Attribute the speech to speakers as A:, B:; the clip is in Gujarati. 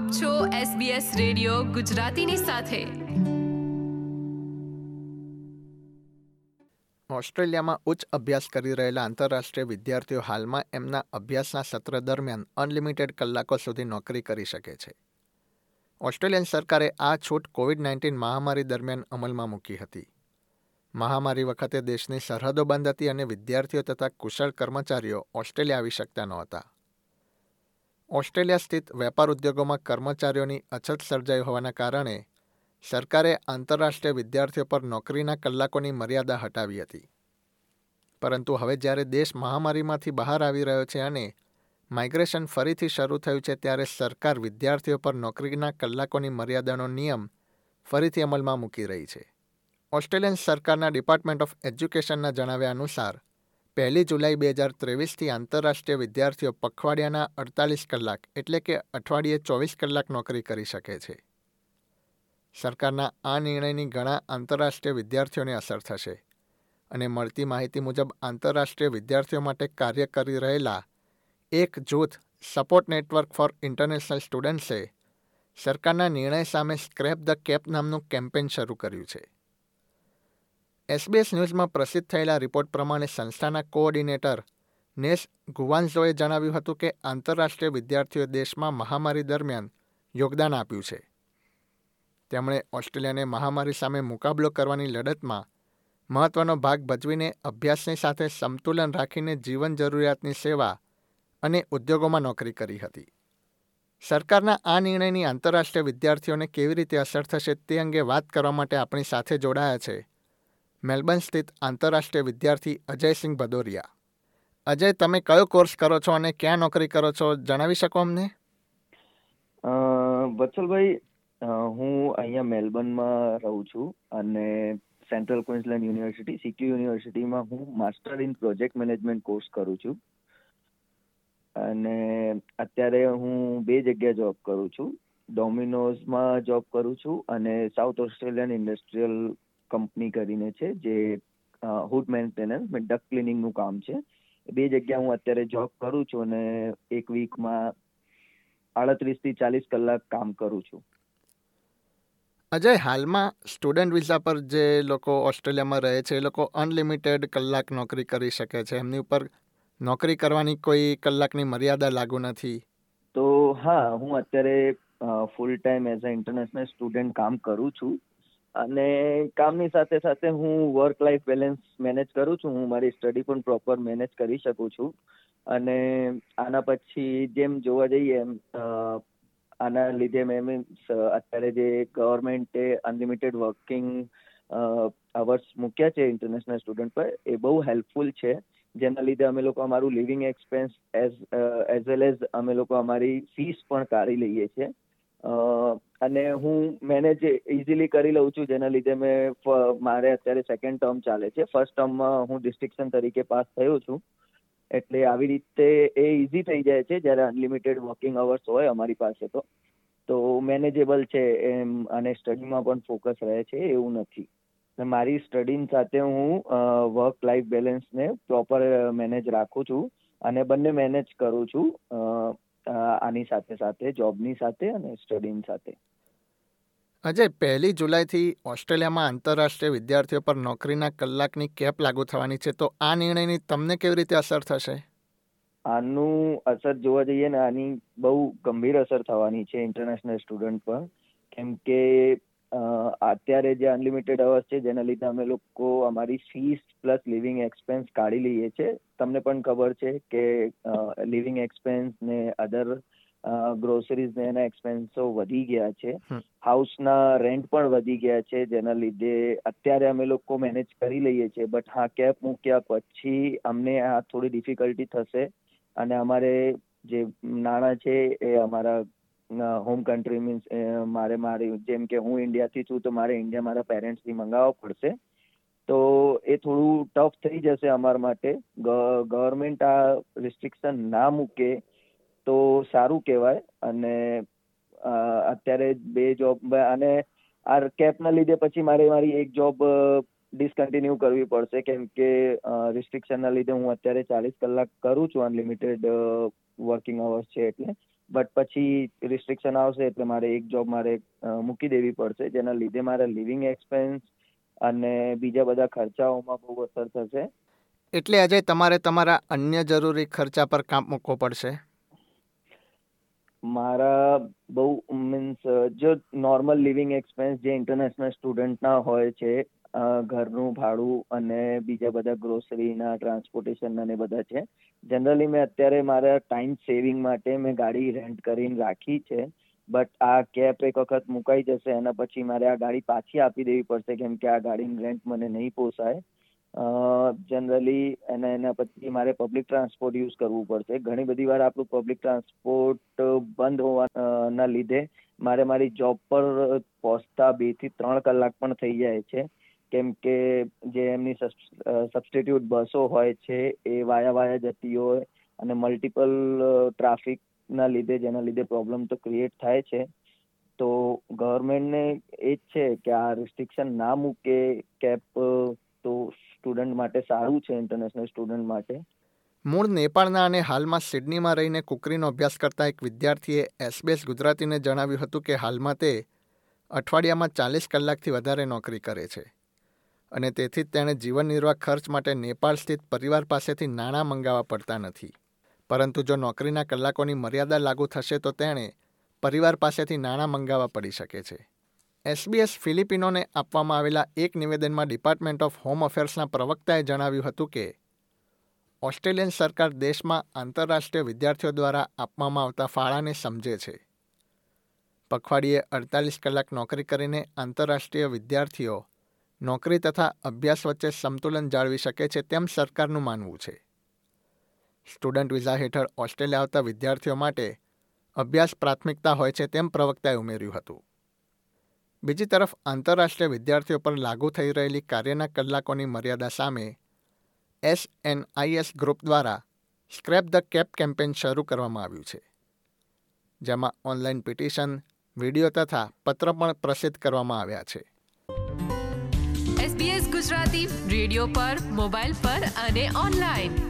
A: આપ છો SBS રેડિયો ગુજરાતીની સાથે.
B: ઓસ્ટ્રેલિયામાં ઉચ્ચ અભ્યાસ કરી રહેલા આંતરરાષ્ટ્રીય વિદ્યાર્થીઓ હાલમાં એમના અભ્યાસના સત્ર દરમિયાન અનલિમિટેડ કલાકો સુધી નોકરી કરી શકે છે. ઓસ્ટ્રેલિયન સરકારે આ છૂટ કોવિડ નાઇન્ટીન મહામારી દરમિયાન અમલમાં મૂકી હતી. મહામારી વખતે દેશની સરહદો બંધ હતી અને વિદ્યાર્થીઓ તથા કુશળ કર્મચારીઓ ઓસ્ટ્રેલિયા આવી શકતા નહોતા. ઓસ્ટ્રેલિયા સ્થિત વેપાર ઉદ્યોગોમાં કર્મચારીઓની અછત સર્જાઈ હોવાના કારણે સરકારે આંતરરાષ્ટ્રીય વિદ્યાર્થીઓ પર નોકરીના કલાકોની મર્યાદા હટાવી હતી. પરંતુ હવે જ્યારે દેશ મહામારીમાંથી બહાર આવી રહ્યો છે અને માઇગ્રેશન ફરીથી શરૂ થયું છે ત્યારે સરકાર વિદ્યાર્થીઓ પર નોકરીના કલાકોની મર્યાદાનો નિયમ ફરીથી અમલમાં મૂકી રહી છે. ઓસ્ટ્રેલિયન સરકારના ડિપાર્ટમેન્ટ ઓફ એજ્યુકેશનના જણાવ્યા અનુસાર પહેલી જુલાઈ બે હજાર ત્રેવીસથી આંતરરાષ્ટ્રીય વિદ્યાર્થીઓ પખવાડિયાના અડતાલીસ કલાક એટલે કે અઠવાડિયે ચોવીસ કલાક નોકરી કરી શકે છે. સરકારના આ નિર્ણયની ઘણા આંતરરાષ્ટ્રીય વિદ્યાર્થીઓને અસર થશે અને મળતી માહિતી મુજબ આંતરરાષ્ટ્રીય વિદ્યાર્થીઓ માટે કાર્ય કરી રહેલા એક જૂથ સપોર્ટ નેટવર્ક ફોર ઇન્ટરનેશનલ સ્ટુડન્ટ્સે સરકારના નિર્ણય સામે સ્ક્રેપ ધ કેપ નામનું કેમ્પેન શરૂ કર્યું છે. એસબીએસ ન્યૂઝમાં પ્રસિદ્ધ થયેલા રિપોર્ટ પ્રમાણે સંસ્થાના કોઓર્ડિનેટર નેસ ગુવાન્ઝોએ જણાવ્યું હતું કે આંતરરાષ્ટ્રીય વિદ્યાર્થીઓ દેશમાં મહામારી દરમિયાન યોગદાન આપ્યું છે. તેમણે ઓસ્ટ્રેલિયાને મહામારી સામે મુકાબલો કરવાની લડતમાં મહત્વનો ભાગ ભજવીને અભ્યાસની સાથે સંતુલન રાખીને જીવન જરૂરિયાતની સેવા અને ઉદ્યોગોમાં નોકરી કરી હતી. સરકારના આ નિર્ણયની આંતરરાષ્ટ્રીય વિદ્યાર્થીઓને કેવી રીતે અસર થશે તે અંગે વાત કરવા માટે આપણી સાથે જોડાયા છે. મેલબર્ન સ્થિત આંતરરાષ્ટ્રીય વિદ્યાર્થી અજયસિંહ ભદોરિયા. અજય, તમે કયો કોર્સ કરો છો અને ક્યાં નોકરી કરો છો? જણાવી શકો અમને?
C: વત્સલભાઈ હું અહીંયા મેલબર્નમાં રહું છું અને સેન્ટ્રલ ક્વિન્સલેન્ડ યુનિવર્સિટી, સીક્યુ યુનિવર્સિટીમાં હું master in project management course કરું છું. અને અત્યારે હું બે જગ્યાએ જોબ કરું છું. ડોમિનોઝમાં જોબ કરું છું અને સાઉથ ઓસ્ટ્રેલિયન ઇન્ડસ્ટ્રીયલ કંપની કરીને છે જે હુડ મેન્ટેનન્સ ડક ક્લિનિંગનું કામ છે. બે જગ્યા હું અત્યારે જોબ કરું છું અને એક વીકમાં આડત્રીસથી ચાલીસ કલાક કામ કરું છું.
B: અજય હાલમાં સ્ટુડન્ટ વિઝા પર જે લોકો ઓસ્ટ્રેલિયામાં રહે છે એ લોકો અનલિમિટેડ કલાક નોકરી કરી શકે છે. એમની ઉપર નોકરી કરવાની કોઈ કલાકની મર્યાદા લાગુ નથી?
C: તો હા હું અત્યારે full time as a international student કામ કરું છું. અને કામની સાથે સાથે હું વર્ક લાઈફ બેલેન્સ મેનેજ કરું છું. હું મારી સ્ટડી પણ પ્રોપર મેનેજ કરી શકું છું. અને આના પછી જેમ જોવા જઈએ, એમ આના લીધે મેં મીન્સ અત્યારે જે ગવર્મેન્ટે અનલિમિટેડ વર્કિંગ અવર્સ મૂક્યા છે ઇન્ટરનેશનલ સ્ટુડન્ટ પર, એ બહુ હેલ્પફુલ છે. જેના લીધે અમે લોકો અમારું living expense as as well as અમે લોકો અમારી ફીસ પણ કાઢી લઈએ છીએ. અને હું મેનેજ ઇઝીલી કરી લઉં છું, જેના લીધે મેં મારે અત્યારે સેકન્ડ ટર્મ ચાલે છે. ફર્સ્ટ ટર્મમાં હું ડિસ્ટ્રિક્શન તરીકે પાસ થયો છું. એટલે આવી રીતે એ ઇઝી થઈ જાય છે, જ્યારે અનલિમિટેડ વર્કિંગ અવર્સ હોય અમારી પાસે તો. તો મેનેજેબલ છે એમ, અને સ્ટડીમાં પણ ફોકસ રહે છે એવું નથી. મારી સ્ટડી સાથે હું વર્ક લાઈફ બેલેન્સને પ્રોપર મેનેજ રાખું છું. અને બંને મેનેજ કરું છું આની સાથે સાથે જોબની સાથે અને સ્ટડીની સાથે.
B: અજય પહેલી જુલાઈથી ઓસ્ટ્રેલિયામાં આંતરરાષ્ટ્રીય વિદ્યાર્થીઓ પર નોકરીના કલાકની કેપ લાગુ થવાની છે. તો આ નિર્ણયની તમને કેવી રીતે અસર થશે?
C: આનું અસર જોવા જઈએ ને આની બહુ ગંભીર અસર થવાની છે ઇન્ટરનેશનલ સ્ટુડન્ટ પર. કેમ કે અત્યારે જે અનલિમિટેડ અવર્સ છે જેના લીધે અમે લોકો અમારી ફીસ પ્લસ લિવિંગ એક્સપેન્સ કાઢી લઈએ છીએ તમને પણ ખબર છે કે લિવિંગ એક્સપેન્સ ને અધર ગ્રોસરીઝ ને એના એક્સપેન્સો વધી ગયા છે. હાઉસના રેન્ટ પણ વધી ગયા છે જેના લીધે અત્યારે અમે લોકો મેનેજ કરી લઈએ છીએ બટ હા કેપ મૂક્યા પછી અમને આ થોડી ડિફિકલ્ટી થશે. અને અમારે જે નાણાં છે એ અમારા હોમ કન્ટ્રી મીન્સ મારે મારી, જેમ કે હું ઇન્ડિયાથી છું, તો મારે ઇન્ડિયા મારા પેરેન્ટ્સથી મંગાવવા પડશે. તો એ થોડું ટફ થઈ જશે અમારા માટે. ગવર્મેન્ટ આ રિસ્ટ્રિક્શન ના મૂકે તો સારું કહેવાય. અને અત્યારે બે જોબ અને આ કેપના લીધે પછી મારે મારી એક જોબ ડિસકન્ટિન્યુ કરવી પડશે. કેમ કે રિસ્ટ્રિક્શનના લીધે હું અત્યારે ચાલીસ કલાક કરું છું અનલિમિટેડ વર્કિંગ અવર્સ છે એટલે. બટ પછી રિસ્ટ્રિક્શન આવશે એટલે મારે એક જોબ મારે મૂકી દેવી પડશે જેના લીધે મારા લિવિંગ એક્સપેન્સ અને બીજા બધા ખર્ચાઓમાં બહુ અસર થશે.
B: એટલે અજય તમારે તમારા અન્ય જરૂરી ખર્ચા પર કામ મૂકવો પડશે?
C: મારા બહુ મીન્સ જો નોર્મલ લિવિંગ એક્સપેન્સ જે ઇન્ટરનેશનલ સ્ટુડન્ટના હોય છે ઘરનું ભાડું અને બીજા બધા ગ્રોસરીના ટ્રાન્સપોર્ટેશન અને બધા છે. જનરલી મેં અત્યારે મારા ટાઈમ સેવિંગ માટે મેં ગાડી રેન્ટ કરીને રાખી છે. બટ આ કેપ એક વખત મુકાઈ જશે, એના પછી મારે આ ગાડી પાછી આપી દેવી પડશે, કેમ કે આ ગાડીની રેન્ટ મને નહીં પોસાય. જનરલી અને એના પછી મારે પબ્લિક ટ્રાન્સપોર્ટ યુઝ કરવું પડશે. ઘણી બધી વાર આપણું પબ્લિક ટ્રાન્સપોર્ટ બંધ હોવાના લીધે મારે મારી જોબ પર પહોંચતા બેથી ત્રણ કલાક પણ થઈ જાય છે. કેમ કે જે એમની સબસ્ટિટ્યુટ બસો હોય છે, એ વાયા વાયા જતી હોય અને મલ્ટિપલ ટ્રાફિકના લીધે, જેના લીધે પ્રોબ્લેમ તો ક્રિએટ થાય છે. તો ગવર્મેન્ટને એ જ છે કે આ રિસ્ટ્રિક્શન ના મૂકે કેપ તો સ્ટુડન્ટ માટે સારું છે ઇન્ટરનેશનલ સ્ટુડન્ટ માટે.
B: મૂળ નેપાળના અને હાલમાં સિડનીમાં રહીને કુકરીનો અભ્યાસ કરતા એક વિદ્યાર્થીએ એસબીએસ ગુજરાતીને જણાવ્યું હતું કે હાલમાં તે અઠવાડિયામાં ચાલીસ કલાકથી વધારે નોકરી કરે છે. અને તેથી જ તેણે જીવન નિર્વાહ ખર્ચ માટે નેપાળ સ્થિત પરિવાર પાસેથી નાણાં મંગાવવા પડતા નથી. પરંતુ જો નોકરીના કલાકોની મર્યાદા લાગુ થશે તો તેણે પરિવાર પાસેથી નાણાં મંગાવવા પડી શકે છે. એસબીએસ ફિલિપિનોને આપવામાં આવેલા એક નિવેદનમાં ડિપાર્ટમેન્ટ ઓફ હોમ અફેર્સના પ્રવક્તાએ જણાવ્યું હતું કે, ઓસ્ટ્રેલિયન સરકાર દેશમાં આંતરરાષ્ટ્રીય વિદ્યાર્થીઓ દ્વારા આપવામાં આવતા ફાળાને સમજે છે. પખવાડિયે અડતાલીસ કલાક નોકરી કરીને આંતરરાષ્ટ્રીય વિદ્યાર્થીઓ નોકરી તથા અભ્યાસ વચ્ચે સંતુલન જાળવી શકે છે તેમ સરકારનું માનવું છે. સ્ટુડન્ટ વિઝા હેઠળ ઓસ્ટ્રેલિયા આવતા વિદ્યાર્થીઓ માટે અભ્યાસ પ્રાથમિકતા હોય છે તેમ પ્રવક્તાએ ઉમેર્યું હતું. બીજી તરફ, આંતરરાષ્ટ્રીય વિદ્યાર્થીઓ પર લાગુ થઈ રહેલી કાર્યના કલાકોની મર્યાદા સામે S N I S group દ્વારા સ્ક્રેપ ધ કેપ કેમ્પેઇન શરૂ કરવામાં આવ્યું છે, જેમાં ઓનલાઈન પિટિશન, વીડિયો તથા પત્ર પણ પ્રસિદ્ધ કરવામાં આવ્યા છે.
A: SBS ગુજરાતી રેડિયો પર મોબાઈલ પર અને ઓનલાઈન.